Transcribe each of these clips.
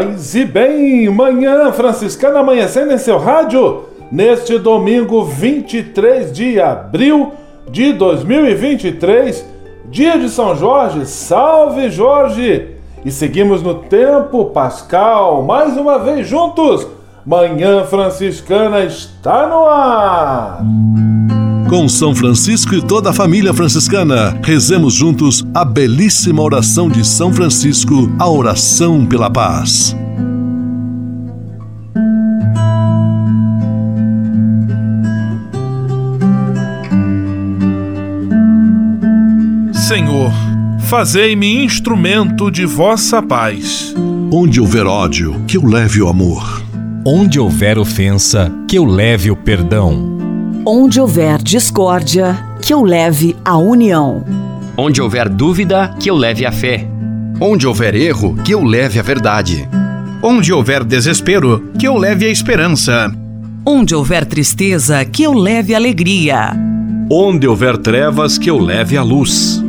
Paz e bem, manhã franciscana amanhecendo em seu rádio, neste domingo 23 de abril de 2023, dia de São Jorge, salve Jorge! E seguimos no tempo pascal, mais uma vez juntos, manhã franciscana está no ar! Com São Francisco e toda a família franciscana, rezemos juntos a belíssima oração de São Francisco, a oração pela paz. Senhor, fazei-me instrumento de vossa paz. Onde houver ódio, que eu leve o amor. Onde houver ofensa, que eu leve o perdão. Onde houver discórdia, que eu leve a união. Onde houver dúvida, que eu leve a fé. Onde houver erro, que eu leve a verdade. Onde houver desespero, que eu leve a esperança. Onde houver tristeza, que eu leve alegria. Onde houver trevas, que eu leve a luz.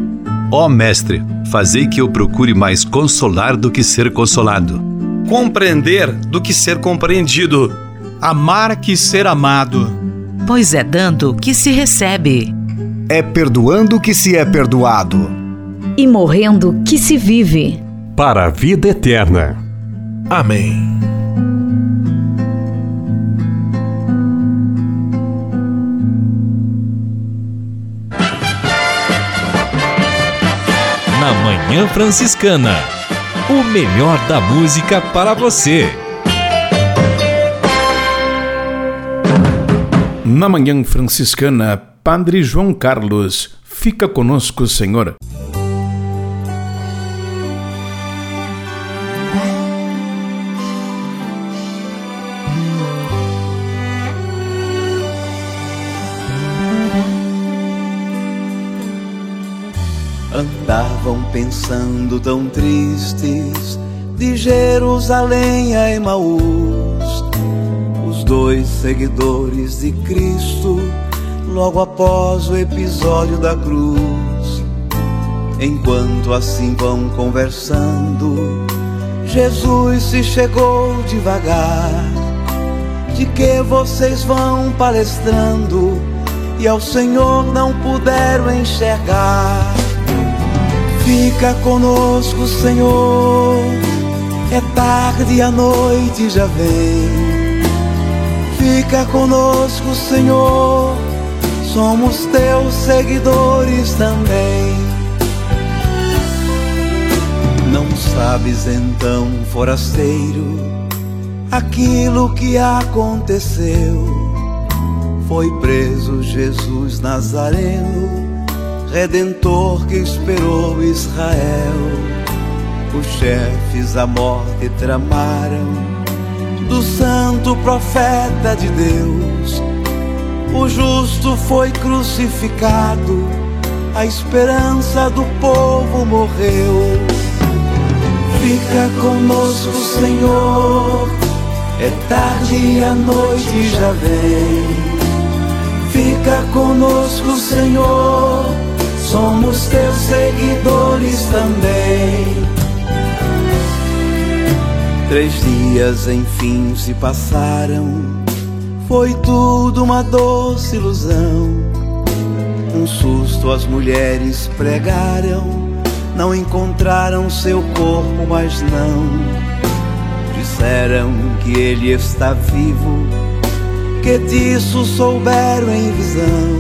Ó Mestre, fazei que eu procure mais consolar do que ser consolado. Compreender do que ser compreendido. Amar que ser amado pois é dando que se recebe. É perdoando que se é perdoado. E morrendo que se vive. Para a vida eterna. Amém. Na Manhã Franciscana. O melhor da música para você. Na manhã franciscana, Padre João Carlos, fica conosco, Senhor. Andavam pensando tão tristes de Jerusalém a Emaús dois seguidores de Cristo logo após o episódio da cruz. Enquanto assim vão conversando, Jesus se chegou devagar. De que vocês vão palestrando e ao Senhor não puderam enxergar? Fica conosco, Senhor. É tarde a noite já vem Fica conosco, Senhor. Somos teus seguidores também. Não sabes então, forasteiro, aquilo que aconteceu. Foi preso Jesus Nazareno, redentor que esperou Israel. Os chefes a morte tramaram do santo profeta de Deus. O justo foi crucificado, a esperança do povo morreu. Fica conosco, Senhor, é tarde e a noite já vem. Fica conosco, Senhor, somos teus seguidores também. Três dias enfim se passaram, foi tudo uma doce ilusão. Um susto as mulheres pregaram, não encontraram seu corpo, mas não. Disseram que ele está vivo, que disso souberam em visão.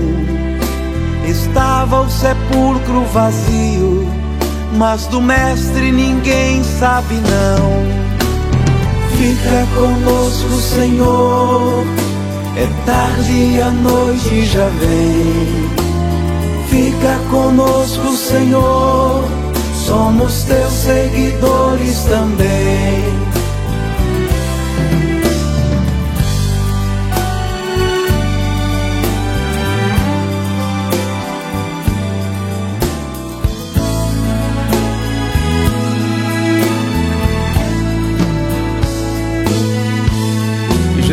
Estava o sepulcro vazio, mas do Mestre ninguém sabe não. Fica conosco, Senhor. É tarde e a noite já vem. Fica conosco, Senhor. somos teus seguidores também.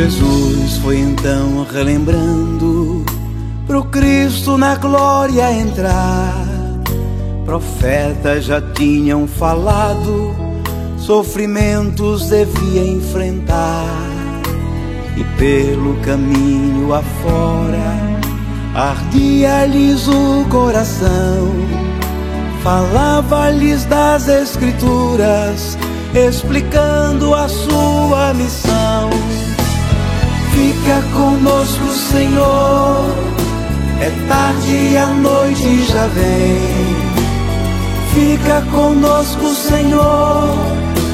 Jesus foi então relembrando pro Cristo na glória entrar. Profetas já tinham falado, sofrimentos devia enfrentar. E pelo caminho afora, ardia-lhes o coração. Falava-lhes das Escrituras, explicando a sua missão. Fica conosco, Senhor. É tarde e a noite já vem. Fica conosco, Senhor.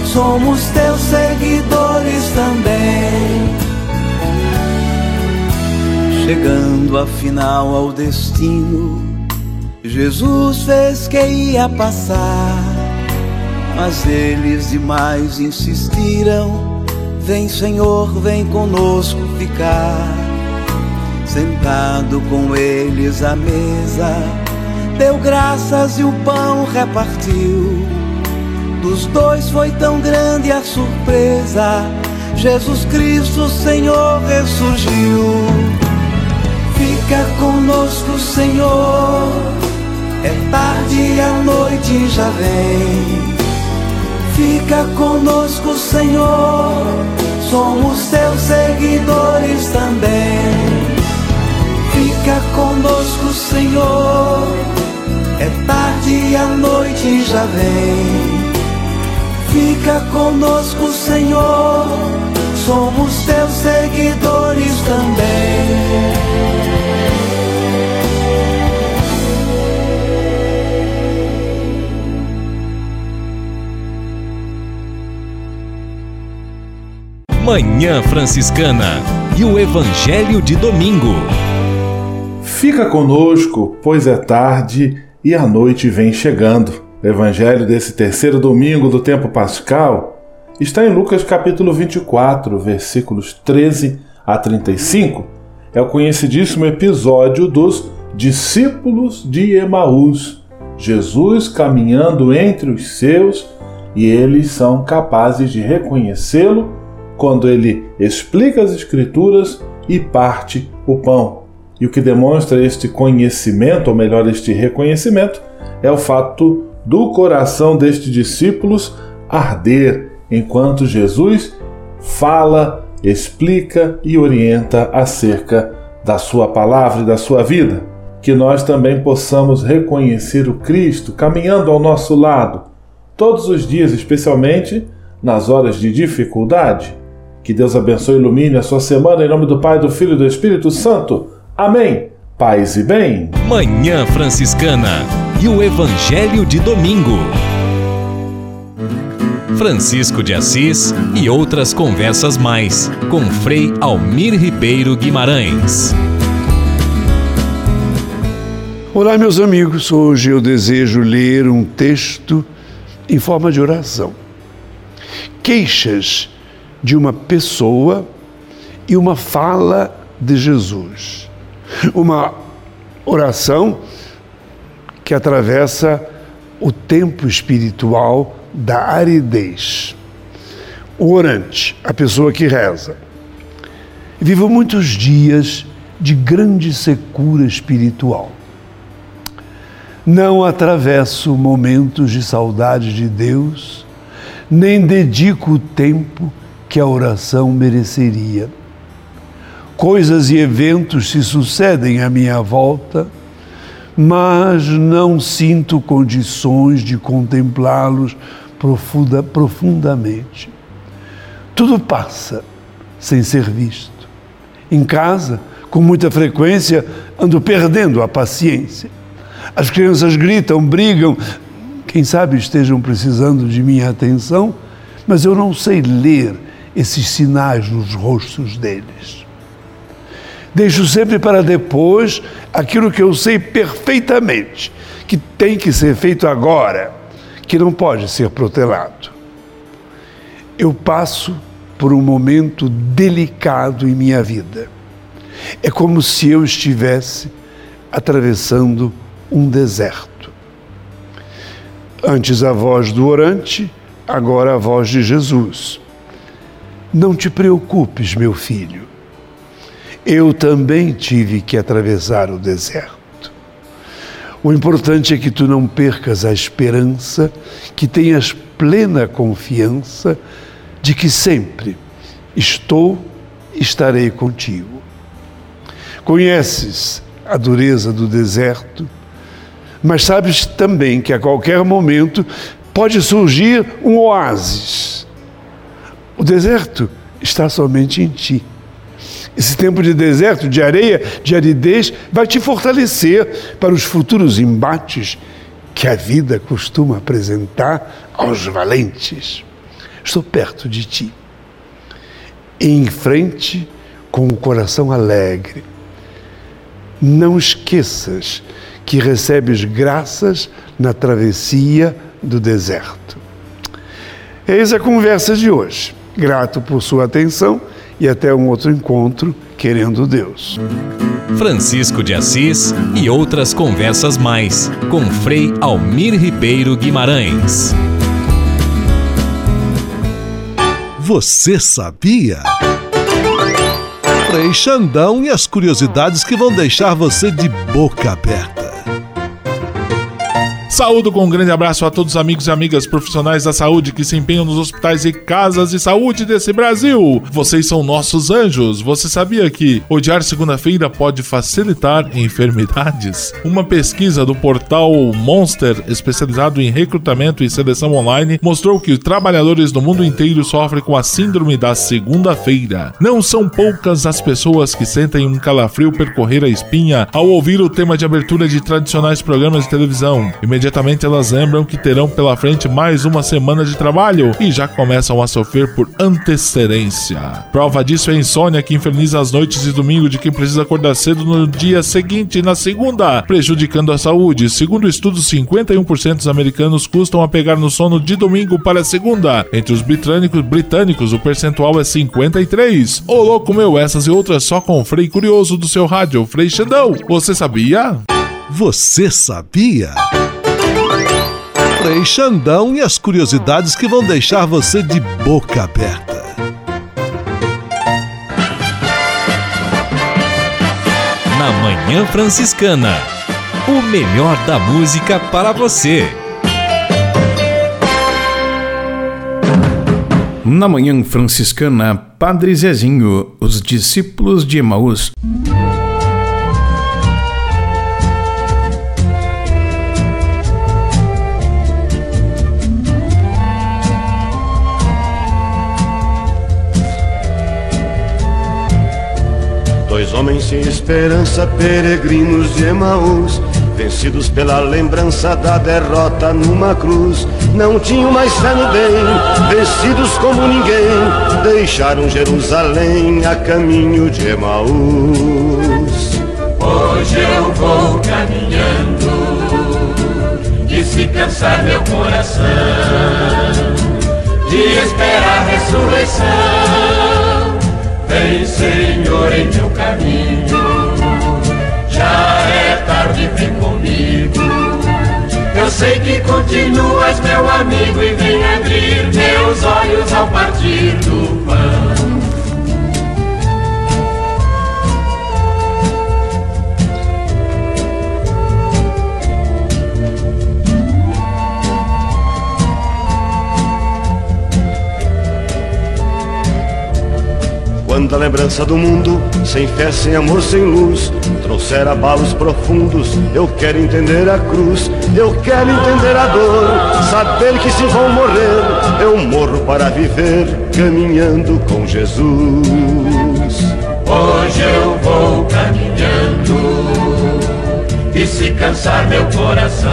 Somos teus seguidores também. Chegando afinal ao destino, Jesus fez que ia passar, mas eles demais insistiram Vem, Senhor, vem conosco ficar. Sentado com eles à mesa, deu graças e o pão repartiu. Dos dois foi tão grande a surpresa. Jesus Cristo, Senhor, ressurgiu. Fica conosco, Senhor. É tarde e a noite já vem. Fica conosco, Senhor. Somos teus seguidores também. Fica conosco, Senhor. É tarde e a noite já vem. Fica conosco, Senhor. Somos teus seguidores também. Manhã Franciscana e o Evangelho de Domingo. Fica conosco, pois é tarde e a noite vem chegando. O Evangelho desse terceiro domingo do tempo pascal está em Lucas capítulo 24, versículos 13 a 35. É o conhecidíssimo episódio dos discípulos de Emaús. Jesus caminhando entre os seus e eles são capazes de reconhecê-lo quando ele explica as Escrituras e parte o pão. E o que demonstra este conhecimento, ou melhor, este reconhecimento, é o fato do coração destes discípulos arder enquanto Jesus fala, explica e orienta acerca da sua palavra e da sua vida. Que nós também possamos reconhecer o Cristo caminhando ao nosso lado, todos os dias, especialmente nas horas de dificuldade que Deus abençoe e ilumine a sua semana em nome do Pai, do Filho e do Espírito Santo. Amém. Paz e bem. Manhã Franciscana e o Evangelho de Domingo. Francisco de Assis e outras conversas mais com Frei Almir Ribeiro Guimarães. Olá, meus amigos. Hoje eu desejo ler um texto em forma de oração. Queixas de uma pessoa e uma fala de Jesus. Uma oração que atravessa o tempo espiritual da aridez. O orante, a pessoa que reza. Vivo muitos dias de grande secura espiritual. Não atravesso momentos de saudade de Deus, nem dedico o tempo que a oração mereceria. Coisas e eventos se sucedem à minha volta, mas não sinto condições de contemplá-los profunda, profundamente. Tudo passa sem ser visto. Em casa, com muita frequência, ando perdendo a paciência. As crianças gritam, brigam, quem sabe estejam precisando de minha atenção, mas eu não sei ler esses sinais nos rostos deles. Deixo sempre para depois aquilo que eu sei perfeitamente, que tem que ser feito agora, que não pode ser protelado. Eu passo por um momento delicado em minha vida. É como se eu estivesse atravessando um deserto. Antes a voz do orante, agora a voz de Jesus. Não te preocupes, meu filho. Eu também tive que atravessar o deserto. O importante é que tu não percas a esperança, que tenhas plena confiança de que sempre estou e estarei contigo. Conheces a dureza do deserto, mas sabes também que a qualquer momento pode surgir um oásis. O deserto está somente em ti. Esse tempo de deserto, de areia, de aridez, vai te fortalecer para os futuros embates que a vida costuma apresentar aos valentes. Estou perto de ti. Em frente, com o coração alegre. Não esqueças que recebes graças na travessia do deserto. Eis a conversa de hoje. Grato por sua atenção e até um outro encontro, querendo Deus. Francisco de Assis e outras conversas mais com Frei Almir Ribeiro Guimarães. Você sabia? Frei Xandão e as curiosidades que vão deixar você de boca aberta. Saúdo com um grande abraço a todos os amigos e amigas profissionais da saúde que se empenham nos hospitais e casas de saúde desse Brasil. Vocês são nossos anjos. Você sabia que odiar segunda-feira pode facilitar enfermidades? Uma pesquisa do portal Monster, especializado em recrutamento e seleção online, mostrou que trabalhadores do mundo inteiro sofrem com a síndrome da segunda-feira. Não são poucas as pessoas que sentem um calafrio percorrer a espinha ao ouvir o tema de abertura de tradicionais programas de televisão elas lembram que terão pela frente mais uma semana de trabalho e já começam a sofrer por antecedência. Prova disso é a insônia que inferniza as noites de domingo de quem precisa acordar cedo no dia seguinte, na segunda, prejudicando a saúde. Segundo o estudo, 51% dos americanos custam a pegar no sono de domingo para segunda. Entre os britânicos, britânicos o percentual é 53. Ô louco meu, essas e outras só com o Frei Curioso do seu rádio, Frei Xandão. Você sabia? Você sabia? Frei Xandão e as curiosidades que vão deixar você de boca aberta. Na Manhã Franciscana, o melhor da música para você. Na Manhã Franciscana, Padre Zezinho, os discípulos de Emaús. Homens sem esperança, peregrinos de Emaús, vencidos pela lembrança da derrota numa cruz. Não tinham mais fé no bem, vencidos como ninguém, deixaram Jerusalém a caminho de Emaús. Hoje eu vou caminhando, e se cansar meu coração de esperar a ressurreição Vem, Senhor, em meu caminho. Já é tarde, vem comigo. Eu sei que continuas, meu amigo, e vem abrir meus olhos ao partir do pão. Quando a lembrança do mundo, sem fé, sem amor, sem luz, trouxer abalos profundos, eu quero entender a cruz, eu quero entender a dor, saber que se vão morrer, eu morro para viver, caminhando com Jesus. Hoje eu vou caminhando, e se cansar meu coração,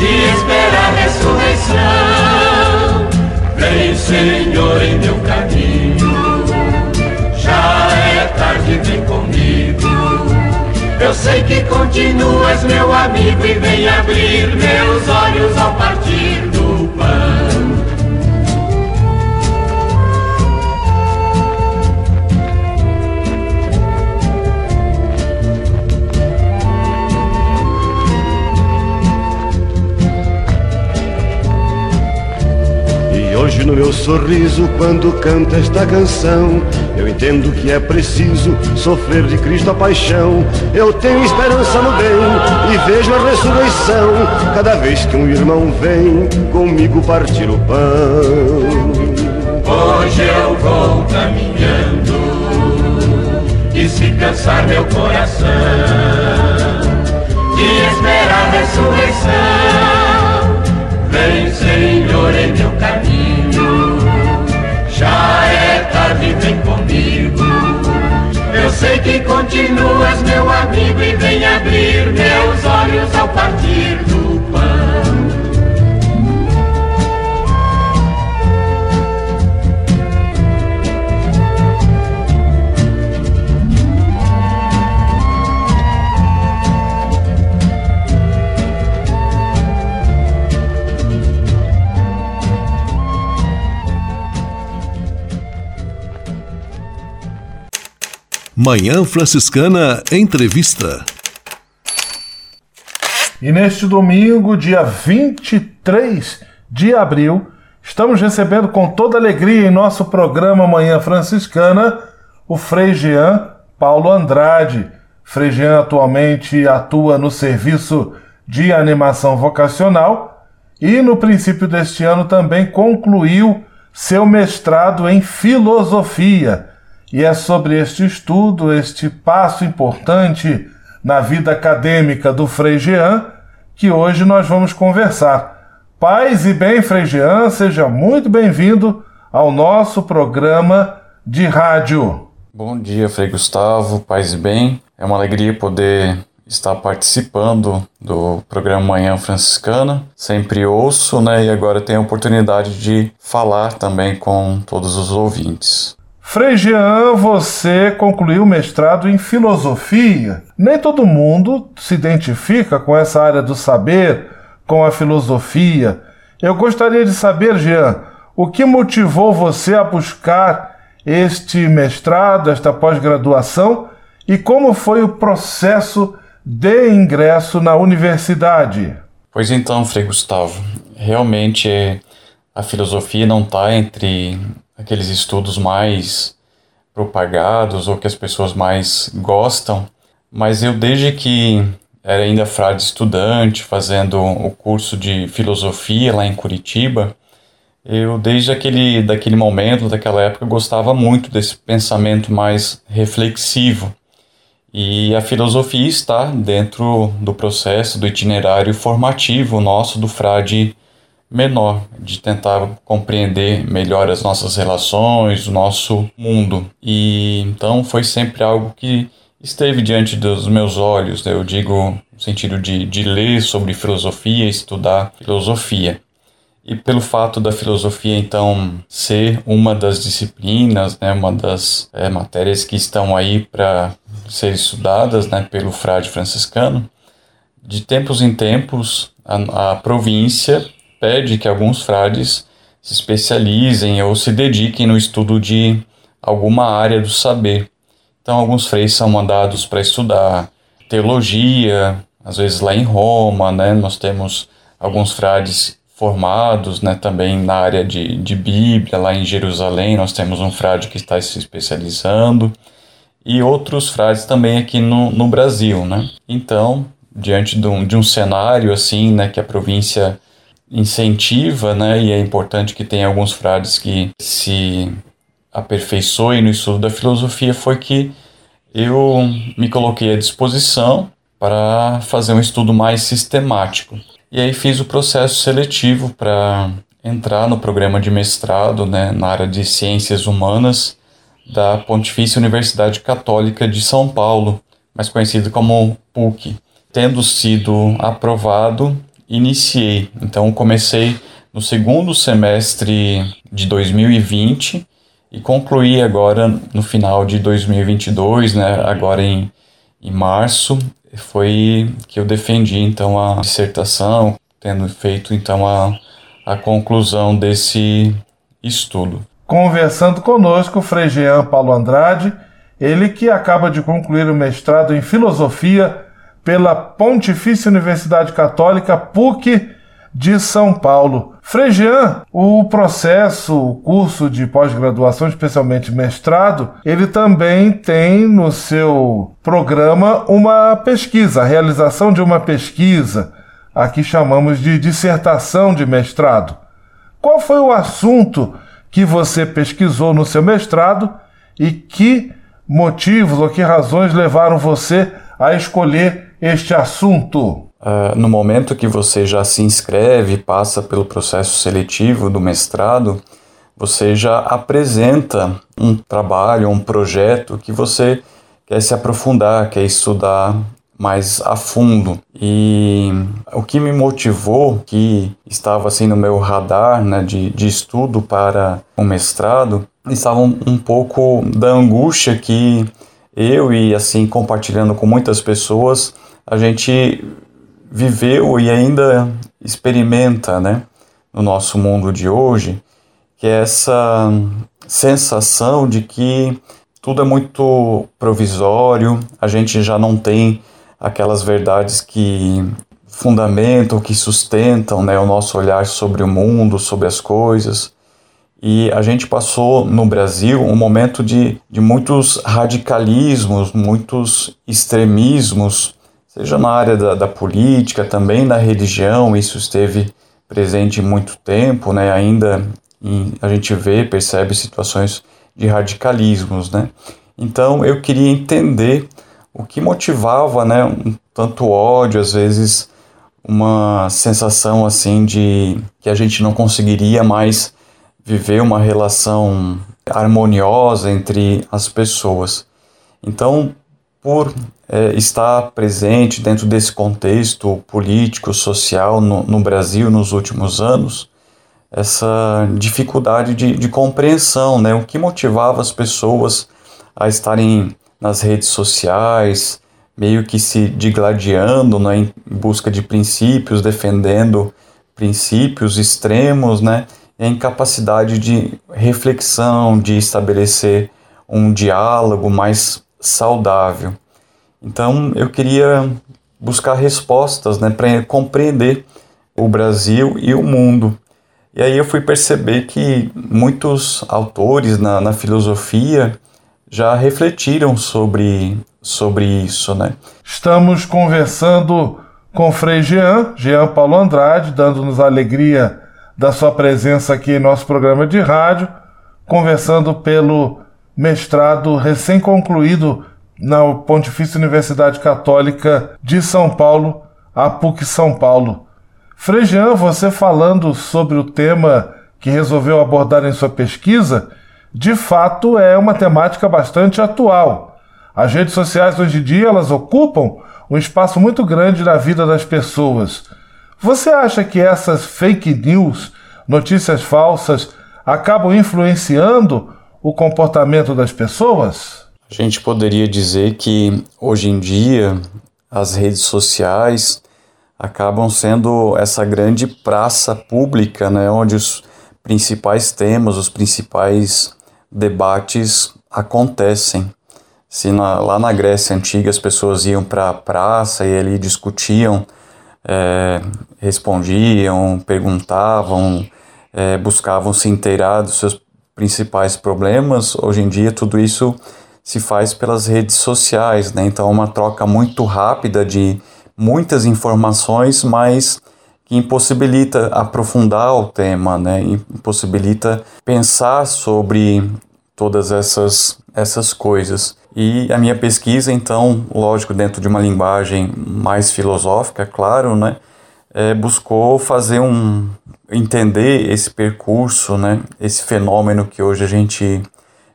de esperar a ressurreição Vem, Senhor, em meu caminho. Já é tarde, vem comigo. Eu sei que continuas meu amigo e vem abrir meus olhos ao partir No meu sorriso, quando canto esta canção, eu entendo que é preciso sofrer de Cristo a paixão. Eu tenho esperança no bem e vejo a ressurreição cada vez que um irmão vem comigo partir o pão. Hoje eu vou caminhando e se cansar meu coração de esperar a ressurreição. Vem, Senhor, em meu caminho. Sei que continuas meu amigo e vem abrir meus olhos ao partir Manhã Franciscana Entrevista. E neste domingo, dia 23 de abril, estamos recebendo com toda alegria em nosso programa Manhã Franciscana o Frei Jean Paulo Andrade. Frei Jean atualmente atua no serviço de animação vocacional e no princípio deste ano também concluiu seu mestrado em filosofia e é sobre este estudo, este passo importante na vida acadêmica do Frei Jean, que hoje nós vamos conversar. Paz e bem, Frei Jean, seja muito bem-vindo ao nosso programa de rádio. Bom dia, Frei Gustavo, paz e bem. É uma alegria poder estar participando do programa Manhã Franciscana. Sempre ouço, né? E agora tenho a oportunidade de falar também com todos os ouvintes. Frei Jean, você concluiu mestrado em filosofia. Nem todo mundo se identifica com essa área do saber, com a filosofia. Eu gostaria de saber, Jean, o que motivou você a buscar este mestrado, esta pós-graduação e como foi o processo de ingresso na universidade? Pois então, Frei Gustavo, realmente a filosofia não está entre aqueles estudos mais propagados ou que as pessoas mais gostam, mas eu desde que era ainda frade estudante, fazendo o curso de filosofia lá em Curitiba, eu desde aquele daquele momento, daquela época, gostava muito desse pensamento mais reflexivo. E a filosofia está dentro do processo do itinerário formativo nosso do frade menor, de tentar compreender melhor as nossas relações, o nosso mundo. E então foi sempre algo que esteve diante dos meus olhos, né? eu digo no sentido de, de ler sobre filosofia, estudar filosofia. E pelo fato da filosofia, então, ser uma das disciplinas, né, uma das é, matérias que estão aí para ser estudadas né, pelo frade franciscano, de tempos em tempos, a, a província pede que alguns frades se especializem ou se dediquem no estudo de alguma área do saber. Então, alguns freis são mandados para estudar teologia, às vezes lá em Roma, né? Nós temos alguns frades formados, né? Também na área de, de Bíblia, lá em Jerusalém, nós temos um frade que está se especializando e outros frades também aqui no, no Brasil, né? Então, diante de um, de um cenário assim, né? Que a província incentiva, né, e é importante que tenha alguns frades que se aperfeiçoem no estudo da filosofia, foi que eu me coloquei à disposição para fazer um estudo mais sistemático. E aí fiz o processo seletivo para entrar no programa de mestrado né, na área de ciências humanas da Pontifícia Universidade Católica de São Paulo, mais conhecido como PUC. Tendo sido aprovado, iniciei. Então comecei no segundo semestre de 2020 e concluí agora no final de 2022, né, agora em, em março, foi que eu defendi então a dissertação, tendo feito então a, a conclusão desse estudo. Conversando conosco, Frei Jean Paulo Andrade, ele que acaba de concluir o mestrado em filosofia pela Pontifícia Universidade Católica PUC de São Paulo. Frei Jean, o processo, o curso de pós-graduação, especialmente mestrado, ele também tem no seu programa uma pesquisa, a realização de uma pesquisa, aqui chamamos de dissertação de mestrado. Qual foi o assunto que você pesquisou no seu mestrado e que motivos ou que razões levaram você a escolher este assunto? Uh, no momento que você já se inscreve, passa pelo processo seletivo do mestrado, você já apresenta um trabalho, um projeto que você quer se aprofundar, quer estudar mais a fundo. E o que me motivou, que estava assim no meu radar né, de, de estudo para o mestrado, estava um, um pouco da angústia que eu e assim compartilhando com muitas pessoas, a gente viveu e ainda experimenta, né, no nosso mundo de hoje, que é essa sensação de que tudo é muito provisório, a gente já não tem aquelas verdades que fundamentam, que sustentam né, o nosso olhar sobre o mundo, sobre as coisas. E a gente passou no Brasil um momento de, de muitos radicalismos, muitos extremismos, seja na área da, da política, também na religião, isso esteve presente muito tempo, né? ainda em, a gente vê, percebe situações de radicalismos. Né? Então eu queria entender o que motivava, né, um tanto ódio, às vezes uma sensação assim de que a gente não conseguiria mais viver uma relação harmoniosa entre as pessoas. Então, por é, estar presente dentro desse contexto político, social no, no Brasil nos últimos anos, essa dificuldade de, de compreensão, né? o que motivava as pessoas a estarem nas redes sociais, meio que se digladiando né, em busca de princípios, defendendo princípios extremos, né, e a incapacidade de reflexão, de estabelecer um diálogo mais saudável. Então eu queria buscar respostas né, para compreender o Brasil e o mundo. E aí eu fui perceber que muitos autores na, na filosofia já refletiram sobre, sobre isso, né? Estamos conversando com Frei Jean, Jean Paulo Andrade, dando-nos alegria da sua presença aqui em nosso programa de rádio, conversando pelo mestrado recém-concluído na Pontifícia Universidade Católica de São Paulo, a PUC São Paulo. Frei Jean, você falando sobre o tema que resolveu abordar em sua pesquisa, de fato é uma temática bastante atual. As redes sociais hoje em dia elas ocupam um espaço muito grande na vida das pessoas. Você acha que essas fake news, notícias falsas, acabam influenciando o comportamento das pessoas? A gente poderia dizer que hoje em dia as redes sociais acabam sendo essa grande praça pública, né, onde os principais temas, os principais debates acontecem. Se na, lá na Grécia Antiga as pessoas iam para a praça e ali discutiam, é, respondiam, perguntavam, é, buscavam se inteirar dos seus principais problemas, hoje em dia tudo isso se faz pelas redes sociais, né? Então é uma troca muito rápida de muitas informações, mas que impossibilita aprofundar o tema, né? impossibilita pensar sobre todas essas, essas coisas. E a minha pesquisa, então, lógico, dentro de uma linguagem mais filosófica, claro, né? É, buscou fazer um entender esse percurso, né? Esse fenômeno que hoje a gente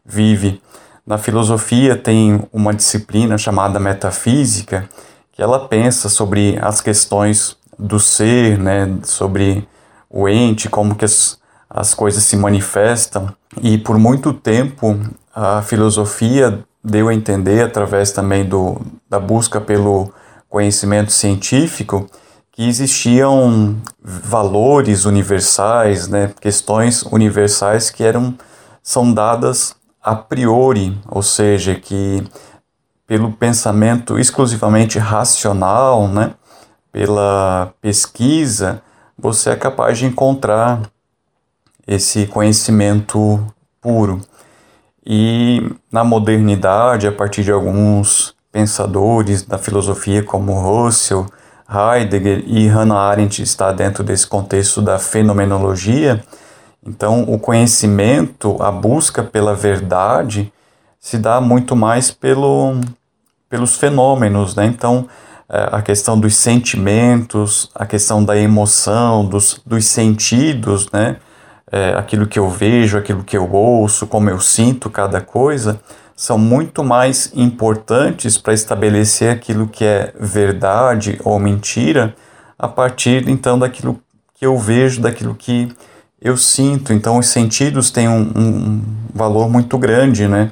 vive. Na filosofia tem uma disciplina chamada metafísica que ela pensa sobre as questões do ser, né, sobre o ente, como que as, as coisas se manifestam. E por muito tempo a filosofia deu a entender, através também do, da busca pelo conhecimento científico que existiam valores universais, né, questões universais que eram são dadas a priori, ou seja, que pelo pensamento exclusivamente racional, né, pela pesquisa, você é capaz de encontrar esse conhecimento puro. E na modernidade, a partir de alguns pensadores da filosofia como Russell, Heidegger e Hannah Arendt está dentro desse contexto da fenomenologia, então o conhecimento, a busca pela verdade se dá muito mais pelo, pelos fenômenos, né? Então é, a questão dos sentimentos, a questão da emoção, dos, dos sentidos, né? É, aquilo que eu vejo, aquilo que eu ouço, como eu sinto cada coisa, são muito mais importantes para estabelecer aquilo que é verdade ou mentira a partir então daquilo que eu vejo, daquilo que eu sinto. Então, os sentidos têm um, um valor muito grande, né?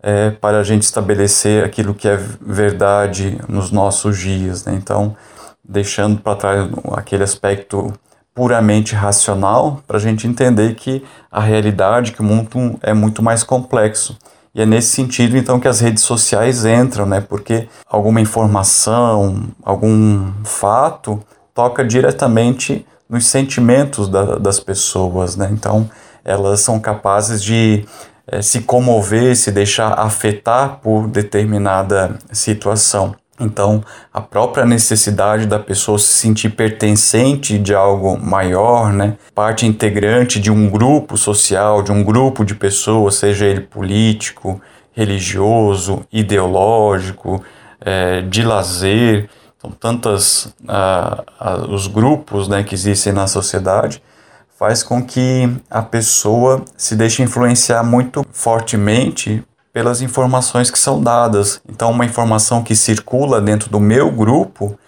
É, para a gente estabelecer aquilo que é verdade nos nossos dias, né? Então, deixando para trás aquele aspecto puramente racional, para a gente entender que a realidade, que o mundo é muito mais complexo. E é nesse sentido, então, que as redes sociais entram, né? Porque alguma informação, algum fato toca diretamente nos sentimentos da, das pessoas, né? Então, elas são capazes de é, se comover, se deixar afetar por determinada situação. Então, a própria necessidade da pessoa se sentir pertencente de algo maior, né? parte integrante de um grupo social, de um grupo de pessoas, seja ele político, religioso, ideológico, é, de lazer, então tantas os grupos né, que existem na sociedade faz com que a pessoa se deixe influenciar muito fortemente pelas informações que são dadas. Então, uma informação que circula dentro do meu grupo,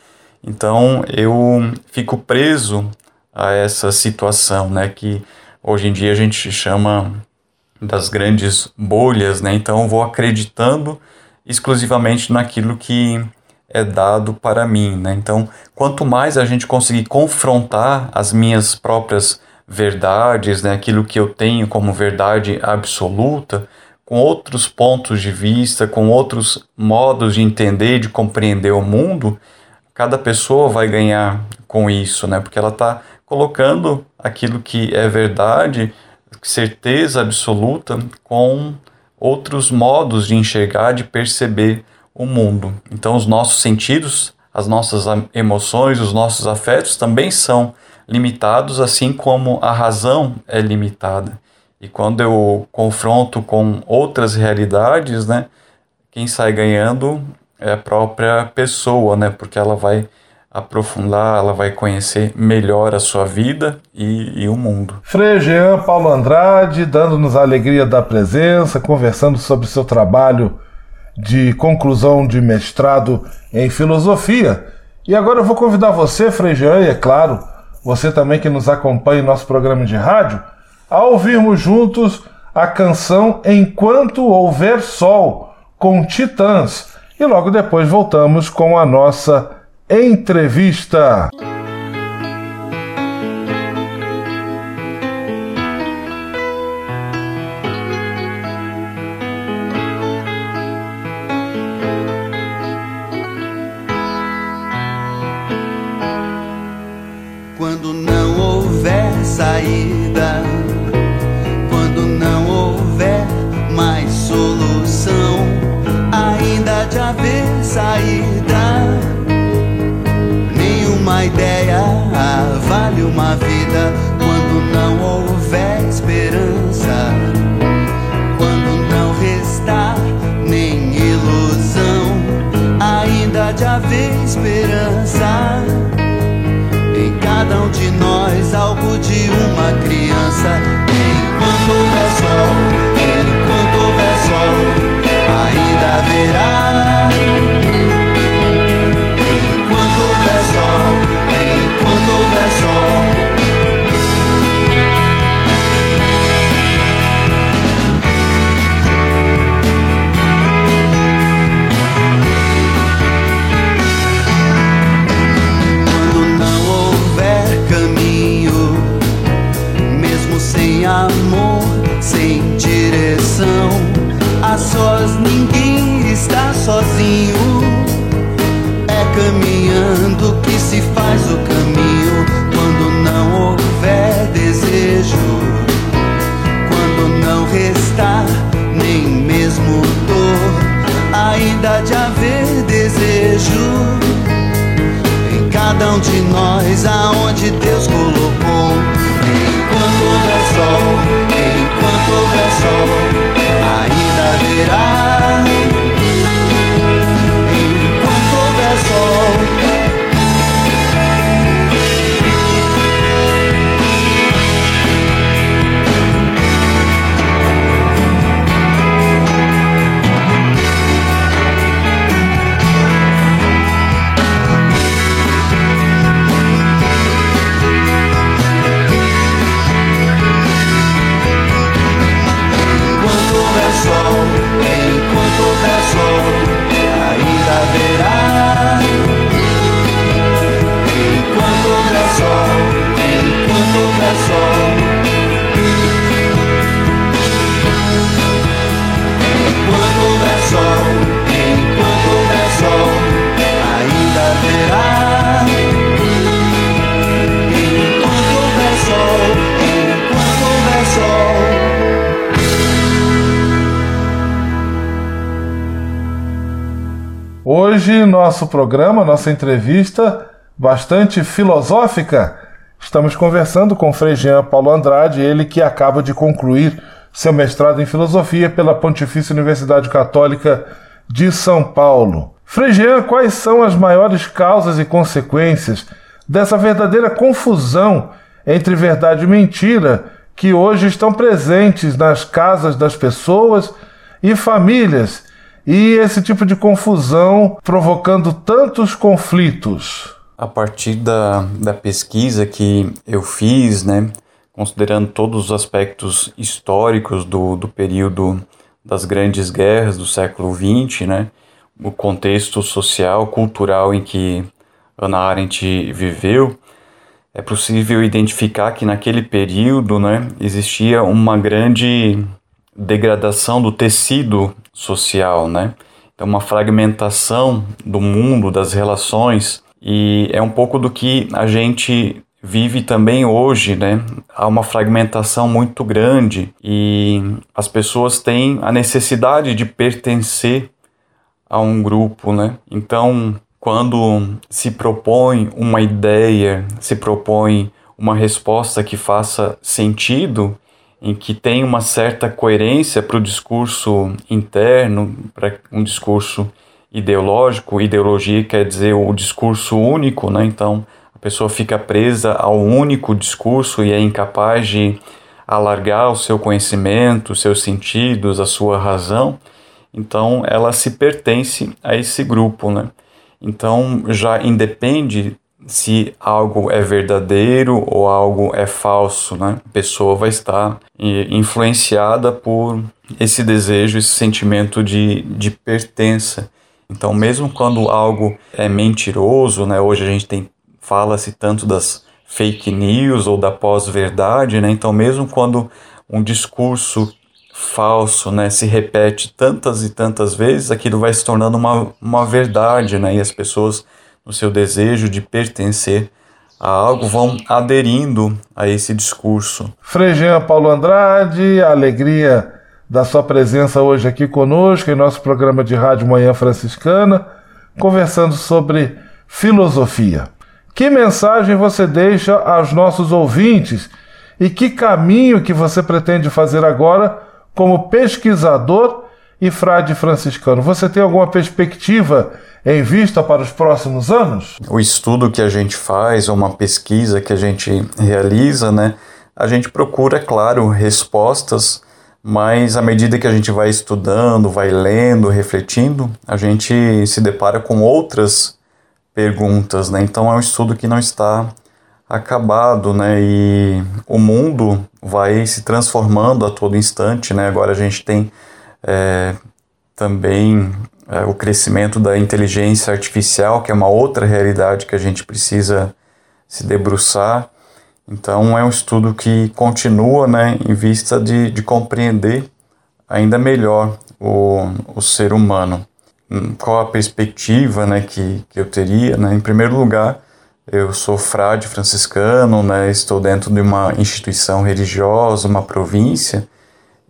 então eu fico preso a essa situação, né, que hoje em dia a gente chama das grandes bolhas, né? Então, eu vou acreditando exclusivamente naquilo que é dado para mim, né? Então, quanto mais a gente conseguir confrontar as minhas próprias verdades, né, aquilo que eu tenho como verdade absoluta, com outros pontos de vista, com outros modos de entender, de compreender o mundo, cada pessoa vai ganhar com isso, né? Porque ela está colocando aquilo que é verdade, certeza absoluta, com outros modos de enxergar, de perceber o mundo. Então, os nossos sentidos, as nossas emoções, os nossos afetos também são limitados, assim como a razão é limitada. E quando eu confronto com outras realidades, né, quem sai ganhando é a própria pessoa, né, porque ela vai aprofundar, ela vai conhecer melhor a sua vida e, e o mundo. Frei Jean Paulo Andrade, dando-nos a alegria da presença, conversando sobre seu trabalho de conclusão de mestrado em filosofia. E agora eu vou convidar você, Frei Jean, e é claro, você também que nos acompanha em nosso programa de rádio, a ouvirmos juntos a canção Enquanto Houver Sol, com Titãs. E logo depois voltamos com a nossa entrevista. Nosso programa, nossa entrevista, bastante filosófica. Estamos conversando com Frei Jean Paulo Andrade, ele que acaba de concluir seu mestrado em filosofia pela Pontifícia Universidade Católica de São Paulo. Frei Jean, quais são as maiores causas e consequências dessa verdadeira confusão entre verdade e mentira que hoje estão presentes nas casas das pessoas e famílias? E esse tipo de confusão provocando tantos conflitos? A partir da, da pesquisa que eu fiz, né, considerando todos os aspectos históricos do, do período das grandes guerras do século XX, né, o contexto social, cultural em que Ana Arendt viveu, é possível identificar que naquele período né, existia uma grande degradação do tecido social, né? Então, uma fragmentação do mundo, das relações, e é um pouco do que a gente vive também hoje, né? Há uma fragmentação muito grande e as pessoas têm a necessidade de pertencer a um grupo, né? Então, quando se propõe uma ideia, se propõe uma resposta que faça sentido, em que tem uma certa coerência para o discurso interno, para um discurso ideológico. Ideologia quer dizer o discurso único, né? Então a pessoa fica presa ao único discurso e é incapaz de alargar o seu conhecimento, os seus sentidos, a sua razão. Então ela se pertence a esse grupo, né? Então já independe se algo é verdadeiro ou algo é falso, né? A pessoa vai estar influenciada por esse desejo, esse sentimento de, de pertença. Então, mesmo quando algo é mentiroso, né? Hoje a gente tem fala-se tanto das fake news ou da pós-verdade, né? Então, mesmo quando um discurso falso, né, se repete tantas e tantas vezes, aquilo vai se tornando uma, uma verdade, né? E as pessoas no seu desejo de pertencer a algo, vão aderindo a esse discurso. Frei Jean Paulo Andrade, a alegria da sua presença hoje aqui conosco em nosso programa de rádio Manhã Franciscana, conversando sobre filosofia. Que mensagem você deixa aos nossos ouvintes e que caminho que você pretende fazer agora como pesquisador e frade franciscano? Você tem alguma perspectiva em vista para os próximos anos? O estudo que a gente faz, ou uma pesquisa que a gente realiza, né, a gente procura, claro, respostas, mas à medida que a gente vai estudando, vai lendo, refletindo, a gente se depara com outras perguntas, né? Então é um estudo que não está acabado, né? E o mundo vai se transformando a todo instante, né? Agora a gente tem é, também é, o crescimento da inteligência artificial, que é uma outra realidade que a gente precisa se debruçar. Então, é um estudo que continua né, em vista de, de compreender ainda melhor o, o ser humano. Hum, qual a perspectiva né, que, que eu teria? Né? Em primeiro lugar, eu sou frade franciscano, né, estou dentro de uma instituição religiosa, uma província,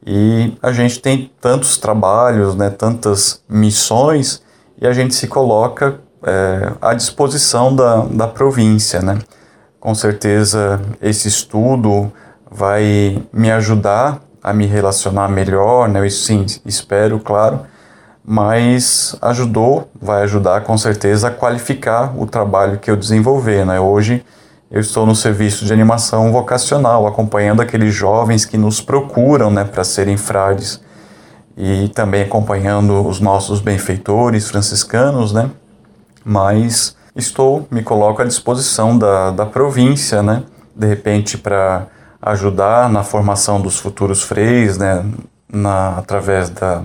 E a gente tem tantos trabalhos, né, tantas missões, e a gente se coloca é, à disposição da, da província. Né? Com certeza, esse estudo vai me ajudar a me relacionar melhor, né? Isso sim, espero, claro, mas ajudou, vai ajudar com certeza a qualificar o trabalho que eu desenvolver, né? Hoje eu estou no serviço de animação vocacional, acompanhando aqueles jovens que nos procuram, né, para serem frades e também acompanhando os nossos benfeitores franciscanos, né? Mas estou, me coloco à disposição da, da província, né? De repente para ajudar na formação dos futuros freis, né, na, através da,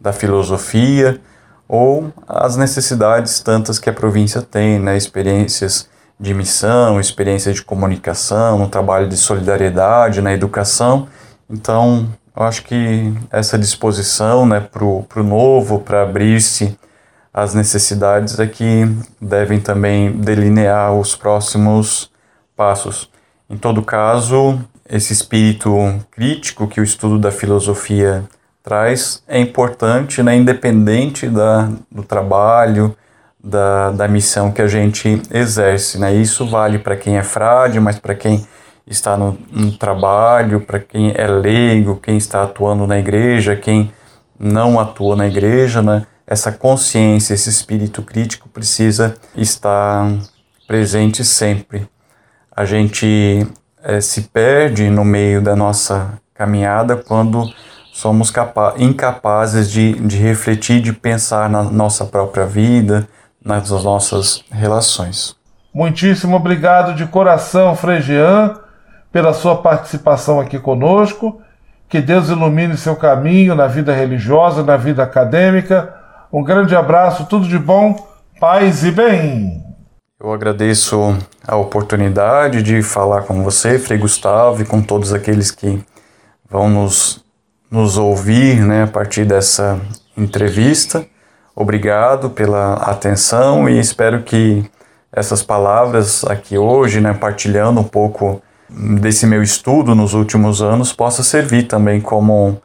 da filosofia, ou as necessidades tantas que a província tem, né, experiências de missão, experiências de comunicação, um trabalho de solidariedade na educação. Então, eu acho que essa disposição né, para o novo, para abrir-se às necessidades, é que devem também delinear os próximos passos. Em todo caso, esse espírito crítico que o estudo da filosofia traz é importante, né, independente da, do trabalho, da, da missão que a gente exerce. Né? Isso vale para quem é frade, mas para quem está no, no trabalho, para quem é leigo, quem está atuando na igreja, quem não atua na igreja, né? essa consciência, esse espírito crítico precisa estar presente sempre. A gente é, se perde no meio da nossa caminhada quando somos incapazes de, de refletir, de pensar na nossa própria vida, nas nossas relações. Muitíssimo obrigado de coração, Frei Jean, pela sua participação aqui conosco. Que Deus ilumine seu caminho na vida religiosa, na vida acadêmica. Um grande abraço, tudo de bom, paz e bem. Eu agradeço a oportunidade de falar com você, Frei Gustavo, e com todos aqueles que vão nos, nos ouvir né, a partir dessa entrevista. Obrigado pela atenção e espero que essas palavras aqui hoje, né, partilhando um pouco desse meu estudo nos últimos anos, possa servir também como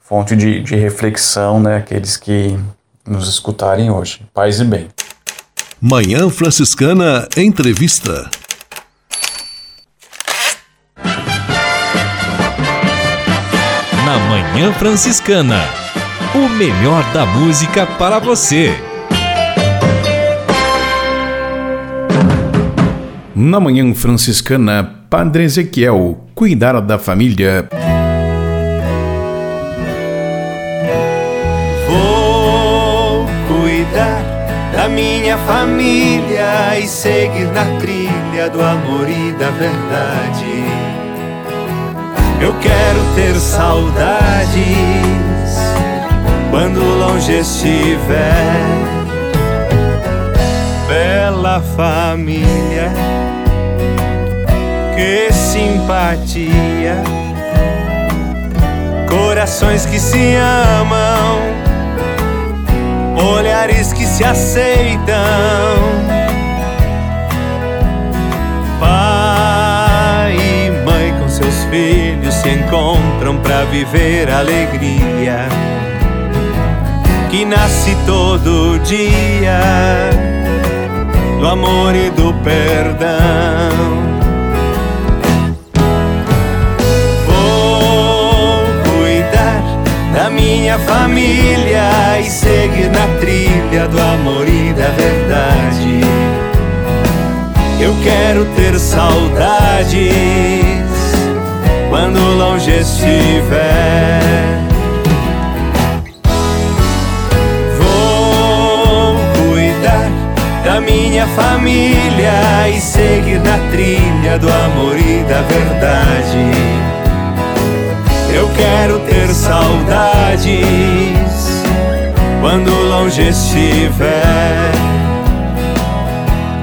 fonte de, de reflexão, né, aqueles que nos escutarem hoje. Paz e bem. Manhã Franciscana Entrevista. Na Manhã Franciscana, o melhor da música para você. Na Manhã Franciscana, Padre Ezequiel, cuidar da família. da minha família e seguir na trilha do amor e da verdade. Eu quero ter saudades quando longe estiver. Bela família, que simpatia, corações que se amam olhares que se aceitam. Pai e mãe com seus filhos se encontram para viver alegria que nasce todo dia do amor e do perdão. da minha família e seguir na trilha do amor e da verdade. Eu quero ter saudades quando longe estiver. Da minha família e seguir na trilha do amor e da verdade. Eu quero ter saudades quando longe estiver.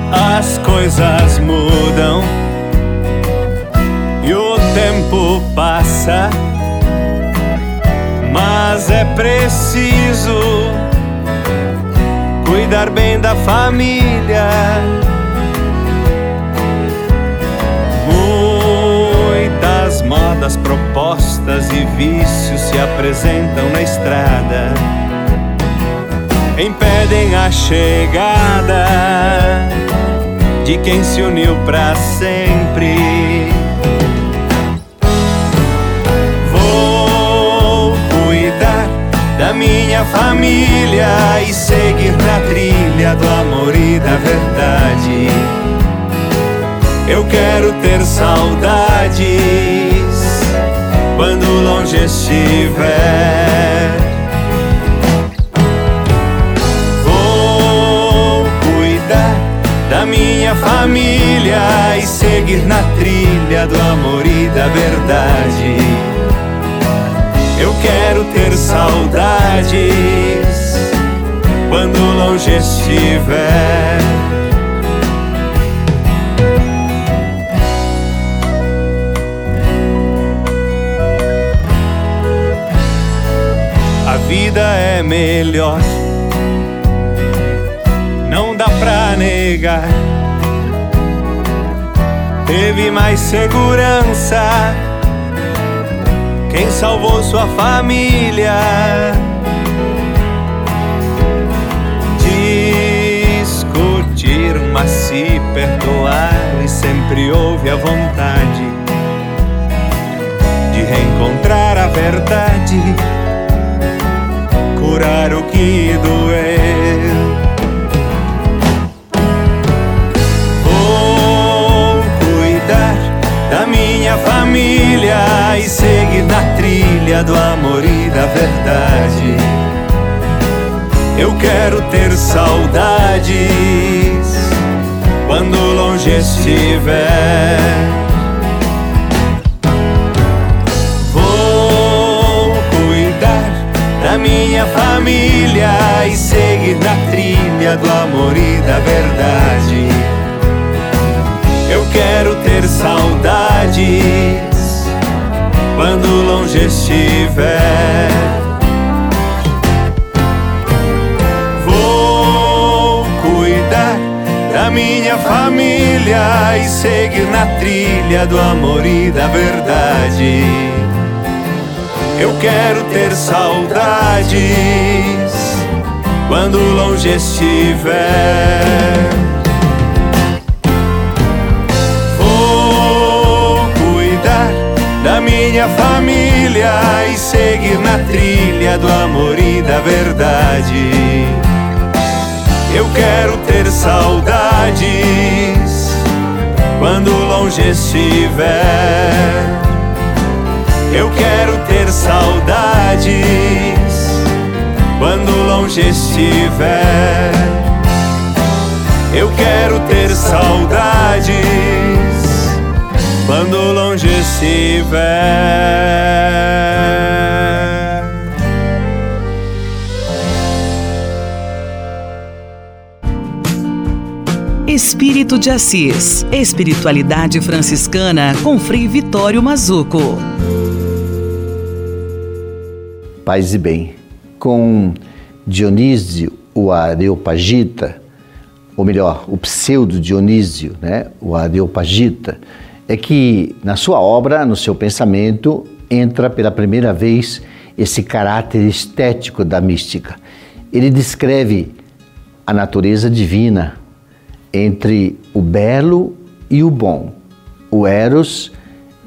As coisas mudam e o tempo passa, mas é preciso cuidar bem da família. Muitas modas propostas e vícios se apresentam na estrada, impedem a chegada de quem se uniu para sempre. Minha família e seguir na trilha do amor e da verdade. Eu quero ter saudades quando longe estiver. Vou cuidar da minha família e seguir na trilha do amor e da verdade. Eu quero ter saudades quando longe estiver. A vida é melhor, não dá pra negar. Teve mais segurança quem salvou sua família. Discutir, mas se perdoar, e sempre houve a vontade de reencontrar a verdade, curar o que doeu. Minha família e seguir na trilha do amor e da verdade. Eu quero ter saudades quando longe estiver. Vou cuidar da minha família e seguir na trilha do amor e da verdade. Eu quero ter saudades quando longe estiver. Vou cuidar da minha família e seguir na trilha do amor e da verdade. Eu quero ter saudades quando longe estiver. Da minha família e seguir na trilha do amor e da verdade. Eu quero ter saudades quando longe estiver. Eu quero ter saudades quando longe estiver. Eu quero ter saudades quando longe estiver. Espírito de Assis. Espiritualidade franciscana com Frei Vitório Mazuco. Paz e bem. Com Dionísio, o Areopagita, ou melhor, o pseudo Dionísio, né? o Areopagita, é que na sua obra, no seu pensamento, entra pela primeira vez esse caráter estético da mística. Ele descreve a natureza divina entre o belo e o bom, o eros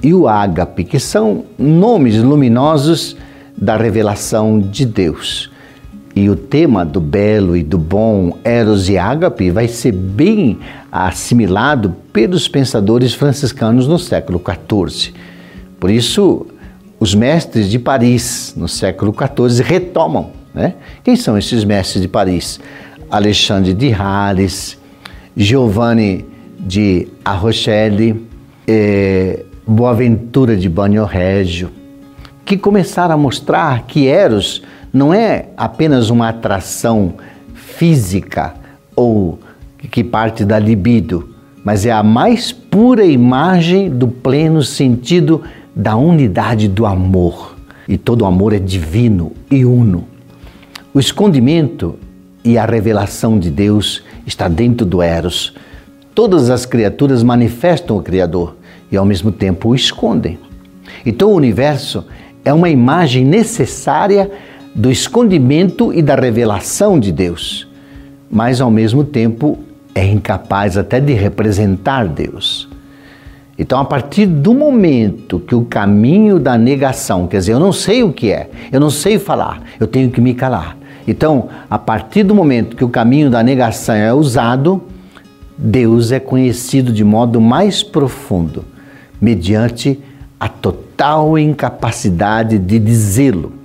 e o ágape, que são nomes luminosos da revelação de Deus. E o tema do belo e do bom, Eros e Ágape, vai ser bem assimilado pelos pensadores franciscanos no século XIV. Por isso, os mestres de Paris, no século XIV, retomam. Né? Quem são esses mestres de Paris? Alexandre de Hares, Giovanni de Arrochelle, eh, Boaventura de Banho Régio, que começaram a mostrar que Eros não é apenas uma atração física ou que parte da libido, mas é a mais pura imagem do pleno sentido da unidade do amor. E todo amor é divino e uno. O escondimento e a revelação de Deus está dentro do Eros. Todas as criaturas manifestam o Criador e ao mesmo tempo o escondem. Então o universo é uma imagem necessária do escondimento e da revelação de Deus, mas ao mesmo tempo é incapaz até de representar Deus. Então, a partir do momento que o caminho da negação, quer dizer, eu não sei o que é, eu não sei falar, eu tenho que me calar. Então, a partir do momento que o caminho da negação é usado, Deus é conhecido de modo mais profundo, mediante a total incapacidade de dizê-lo.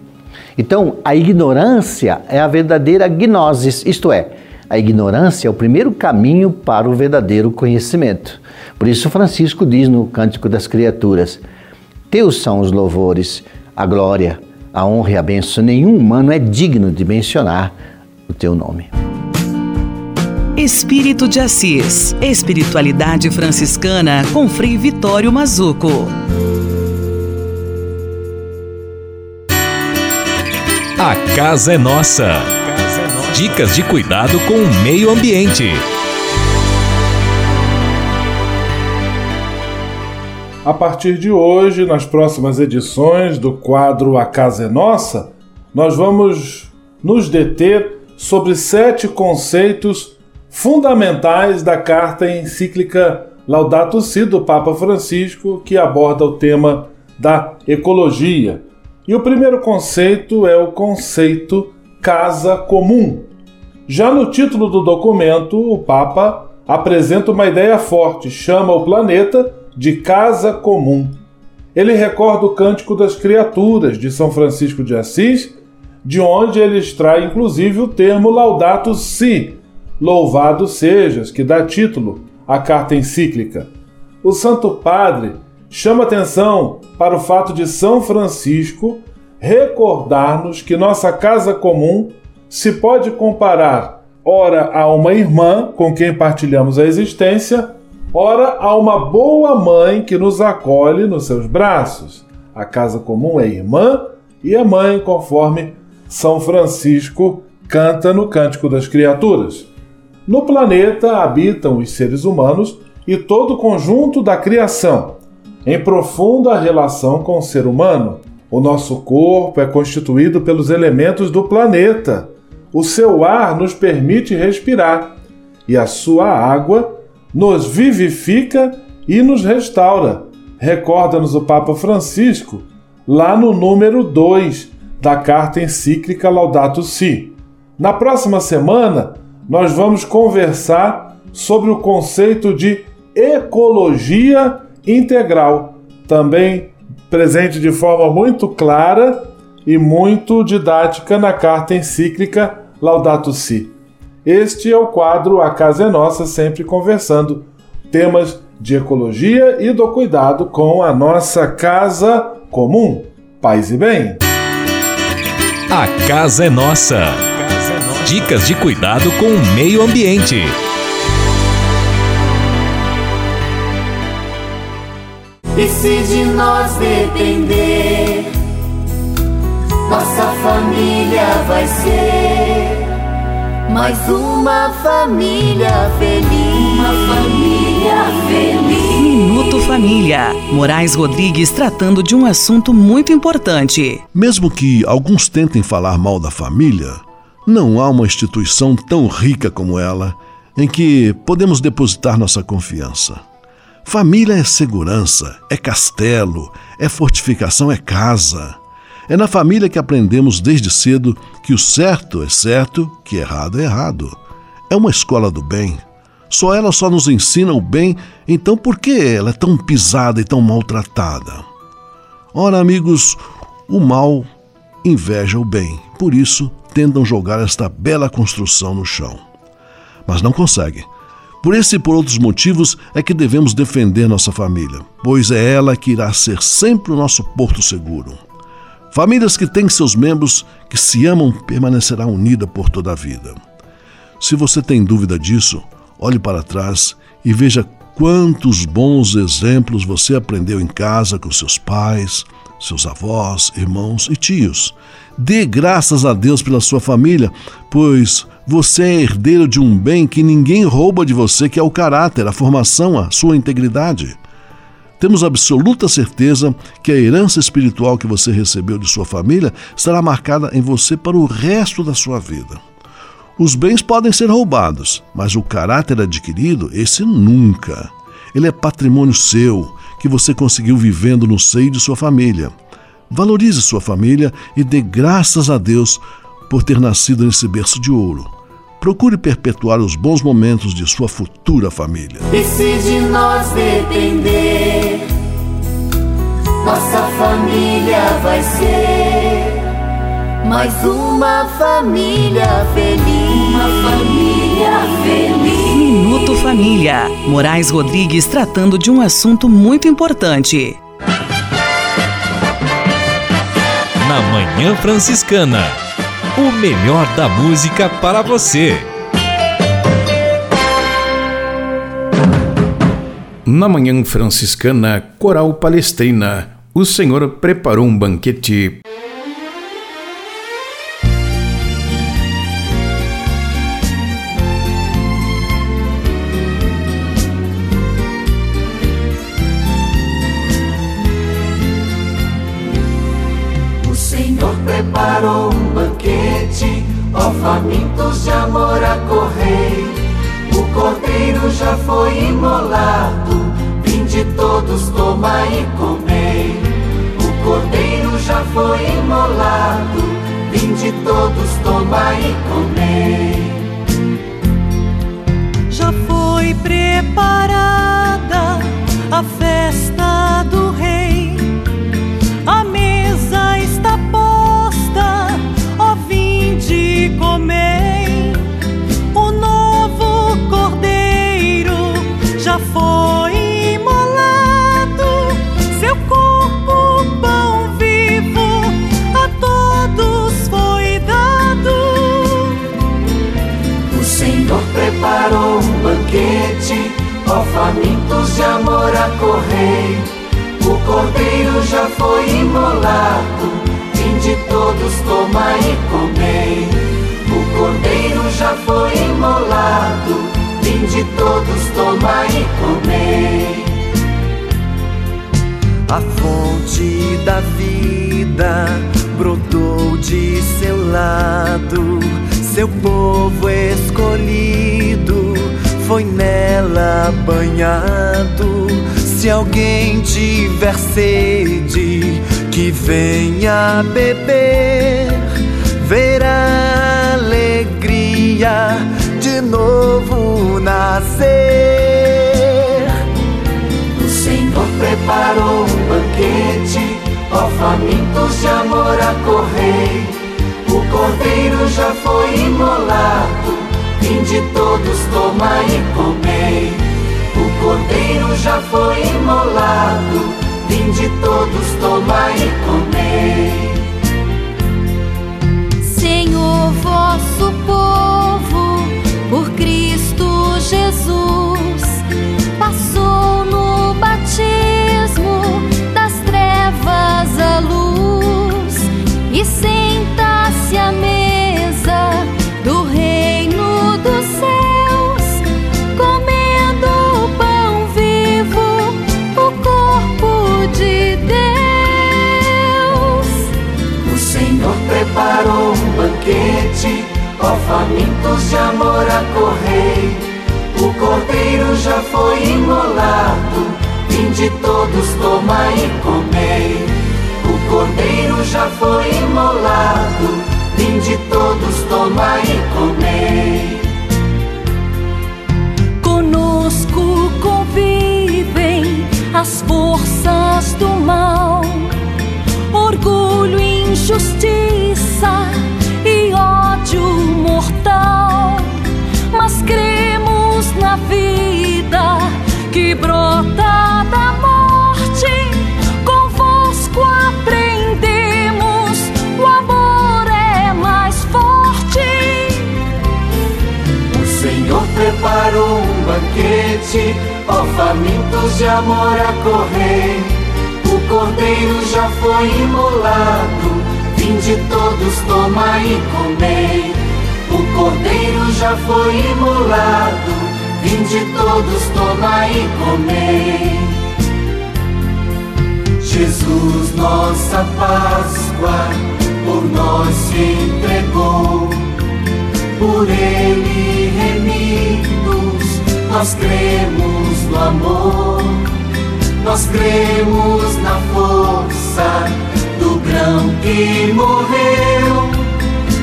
Então, a ignorância é a verdadeira gnosis, isto é, a ignorância é o primeiro caminho para o verdadeiro conhecimento. Por isso, Francisco diz no Cântico das Criaturas: Teus são os louvores, a glória, a honra e a bênção. Nenhum humano é digno de mencionar o teu nome. Espírito de Assis. Espiritualidade franciscana com Frei Vitório Mazuco. A casa é nossa. Dicas de cuidado com o meio ambiente. A partir de hoje, nas próximas edições do quadro A Casa é Nossa, nós vamos nos deter sobre sete conceitos fundamentais da carta encíclica Laudato Si do Papa Francisco, que aborda o tema da ecologia. E o primeiro conceito é o conceito casa comum. Já no título do documento, o Papa apresenta uma ideia forte, chama o planeta de casa comum. Ele recorda o Cântico das Criaturas de São Francisco de Assis, de onde ele extrai inclusive o termo Laudato Si, louvado sejas, que dá título à carta encíclica. O Santo Padre chama atenção para o fato de São Francisco recordar-nos que nossa casa comum se pode comparar ora a uma irmã com quem partilhamos a existência, Ora, há uma boa mãe que nos acolhe nos seus braços. A casa comum é irmã e a mãe, conforme São Francisco canta no Cântico das Criaturas. No planeta habitam os seres humanos e todo o conjunto da criação, em profunda relação com o ser humano. O nosso corpo é constituído pelos elementos do planeta. O seu ar nos permite respirar e a sua água nos vivifica e nos restaura. Recorda-nos o Papa Francisco lá no número 2 da carta encíclica Laudato Si. Na próxima semana, nós vamos conversar sobre o conceito de ecologia integral, também presente de forma muito clara e muito didática na carta encíclica Laudato Si. Este é o quadro A Casa é Nossa, sempre conversando temas de ecologia e do cuidado com a nossa casa comum. Paz e bem. A Casa é Nossa. Dicas de cuidado com o meio ambiente. E se de nós depender, nossa família vai ser mais uma família feliz. Uma família feliz. Minuto Família. Moraes Rodrigues tratando de um assunto muito importante. Mesmo que alguns tentem falar mal da família, não há uma instituição tão rica como ela em que podemos depositar nossa confiança. Família é segurança, é castelo, é fortificação, é casa. É na família que aprendemos desde cedo que o certo é certo, que errado é errado. É uma escola do bem. Só ela só nos ensina o bem, então por que ela é tão pisada e tão maltratada? Ora, amigos, o mal inveja o bem, por isso tentam jogar esta bela construção no chão. Mas não conseguem. Por esse e por outros motivos é que devemos defender nossa família, pois é ela que irá ser sempre o nosso porto seguro. Famílias que têm seus membros que se amam permanecerá unida por toda a vida. Se você tem dúvida disso, olhe para trás e veja quantos bons exemplos você aprendeu em casa com seus pais, seus avós, irmãos e tios. Dê graças a Deus pela sua família, pois você é herdeiro de um bem que ninguém rouba de você, que é o caráter, a formação, a sua integridade. temos absoluta certeza que a herança espiritual que você recebeu de sua família estará marcada em você para o resto da sua vida. Os bens podem ser roubados, mas o caráter adquirido, esse nunca. Ele é patrimônio seu, que você conseguiu vivendo no seio de sua família. Valorize sua família e dê graças a Deus por ter nascido nesse berço de ouro. Procure perpetuar os bons momentos de sua futura família. E se de nós depender, nossa família vai ser mais uma família feliz. Uma família feliz. Minuto Família. Moraes Rodrigues tratando de um assunto muito importante. Na Manhã Franciscana. O melhor da música para você. Na Manhã Franciscana, Coral Palestrina, o Senhor preparou um banquete. Famintos de amor acorrei. O cordeiro já foi imolado, vinde todos tomai e comei. O cordeiro já foi imolado, vinde todos tomai e comei. Já foi preparada a festa preparou um banquete, ó famintos de amor acorrei. O cordeiro já foi imolado, vinde todos tomai e comei. O cordeiro já foi imolado, vinde todos tomai e comei. A fonte da vida brotou de seu lado, seu povo escolhido foi nela banhado. Se alguém tiver sede, que venha beber, verá alegria de novo nascer. O Senhor preparou um banquete, ó famintos de amor acorrei. O cordeiro já foi imolado, vinde todos tomai e comei. O cordeiro já foi imolado, vinde todos tomai e comei. Senhor, vosso povo, por Cristo Jesus, passou no batismo das trevas à luz e senta-se preparou um banquete, ó famintos de amor acorrei. O cordeiro já foi imolado, vinde todos tomai e comei. O cordeiro já foi imolado, vinde todos tomai e comei. Conosco convivem as forças do mal, injustiça e ódio mortal. Mas cremos na vida que brota da morte. Convosco aprendemos, o amor é mais forte. O Senhor preparou um banquete, ó famintos de amor acorrei. O cordeiro já foi imolado, vinde todos tomai e comei. O cordeiro já foi imolado, vinde todos tomai e comei. Jesus, nossa Páscoa, por nós se entregou. Por ele remidos, nós cremos no amor, nós cremos na força do grão que morreu,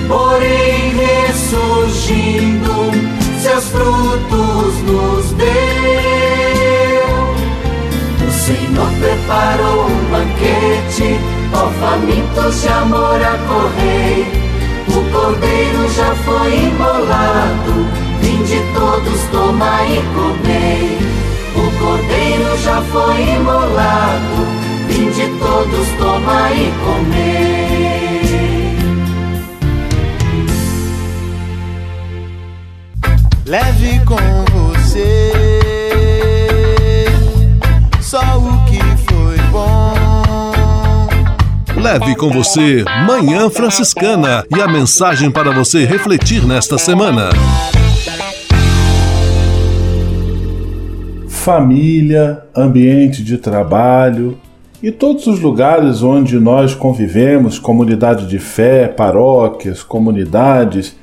porém ressurgindo, seus frutos nos deu. Senhor preparou um banquete, ó famintos de amor acorrei. O cordeiro já foi imolado, vinde todos tomai e comei. O cordeiro já foi imolado, vinde todos tomai e comei. Leve com você só o que foi bom. Leve com você Manhã Franciscana e a mensagem para você refletir nesta semana. Família, ambiente de trabalho e todos os lugares onde nós convivemos, comunidade de fé, paróquias, comunidades,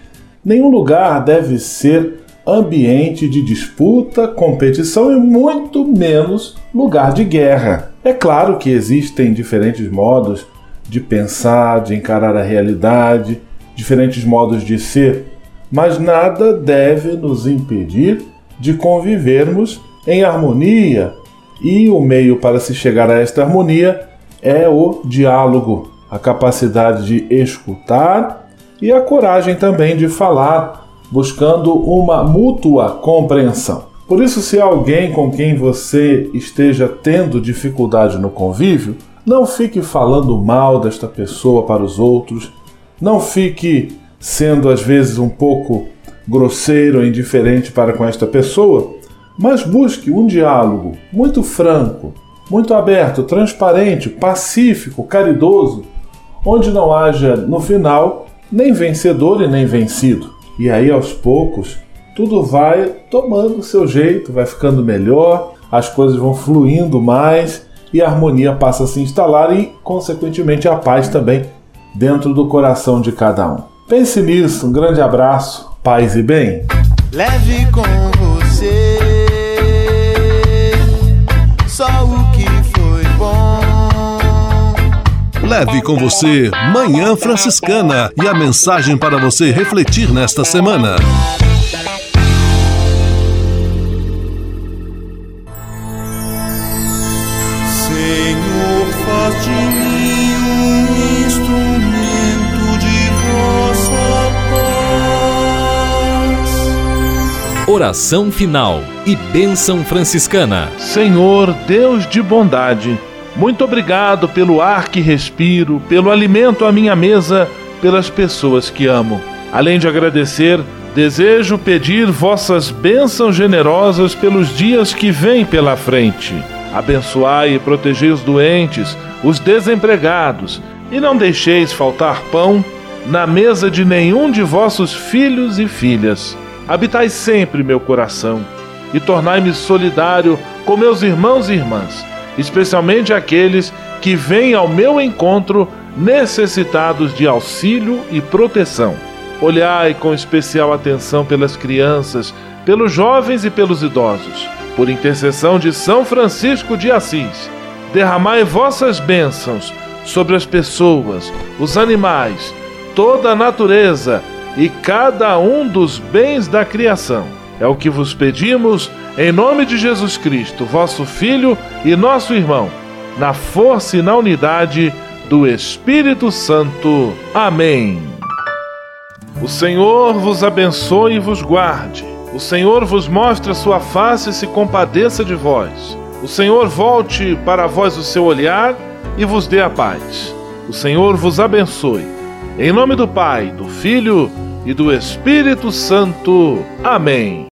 nenhum lugar deve ser ambiente de disputa, competição e muito menos lugar de guerra. É claro que existem diferentes modos de pensar, de encarar a realidade, diferentes modos de ser, mas nada deve nos impedir de convivermos em harmonia, e o meio para se chegar a esta harmonia é o diálogo, a capacidade de escutar e a coragem também de falar buscando uma mútua compreensão. Por isso, se alguém com quem você esteja tendo dificuldade no convívio, não fique falando mal desta pessoa para os outros, não fique sendo às vezes um pouco grosseiro ou indiferente para com esta pessoa, mas busque um diálogo muito franco, muito aberto, transparente, pacífico, caridoso, onde não haja no final nem vencedor e nem vencido. E aí aos poucos tudo vai tomando o seu jeito, vai ficando melhor, as coisas vão fluindo mais e a harmonia passa a se instalar e, consequentemente, a paz também dentro do coração de cada um. Pense nisso, um grande abraço, paz e bem. Leve com Leve com você Manhã Franciscana e a mensagem para você refletir nesta semana. Senhor, faz de mim um instrumento de vossa paz. Oração final e bênção franciscana. Senhor, Deus de bondade, muito obrigado pelo ar que respiro, pelo alimento à minha mesa, pelas pessoas que amo. Além de agradecer, desejo pedir vossas bênçãos generosas pelos dias que vêm pela frente. Abençoai e protegei os doentes, os desempregados, e não deixeis faltar pão na mesa de nenhum de vossos filhos e filhas. Habitai sempre meu coração e tornai-me solidário com meus irmãos e irmãs, especialmente aqueles que vêm ao meu encontro necessitados de auxílio e proteção. Olhai com especial atenção pelas crianças, pelos jovens e pelos idosos. Por intercessão de São Francisco de Assis, derramai vossas bênçãos sobre as pessoas, os animais, toda a natureza e cada um dos bens da criação. É o que vos pedimos, em nome de Jesus Cristo, vosso Filho e nosso irmão, na força e na unidade do Espírito Santo. Amém. O Senhor vos abençoe e vos guarde. O Senhor vos mostre a sua face e se compadeça de vós. O Senhor volte para vós o seu olhar e vos dê a paz. O Senhor vos abençoe. Em nome do Pai, do Filho e do Espírito Santo. Amém.